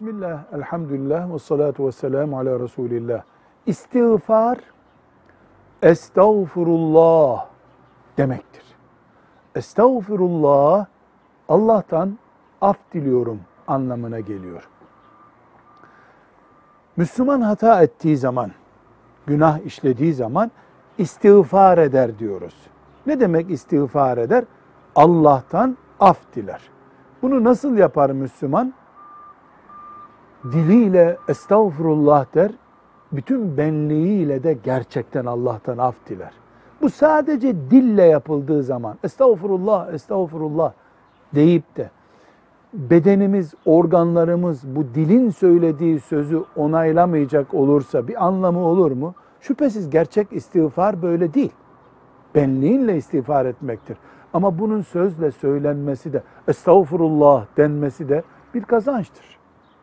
Bismillah, elhamdülillah ve salatu ve selamu ala Resulillah. İstiğfar, estağfurullah demektir. Estağfurullah, Allah'tan af diliyorum anlamına geliyor. Müslüman hata ettiği zaman, günah işlediği zaman istiğfar eder diyoruz. Ne demek istiğfar eder? Allah'tan af diler. Bunu nasıl yapar Müslüman? Diliyle estağfurullah der, bütün benliğiyle de gerçekten Allah'tan af diler. Bu sadece dille yapıldığı zaman estağfurullah, estağfurullah deyip de bedenimiz, organlarımız bu dilin söylediği sözü onaylamayacak olursa bir anlamı olur mu? Şüphesiz gerçek istiğfar böyle değil. Benliğinle istiğfar etmektir. Ama bunun sözle söylenmesi de, estağfurullah denmesi de bir kazançtır.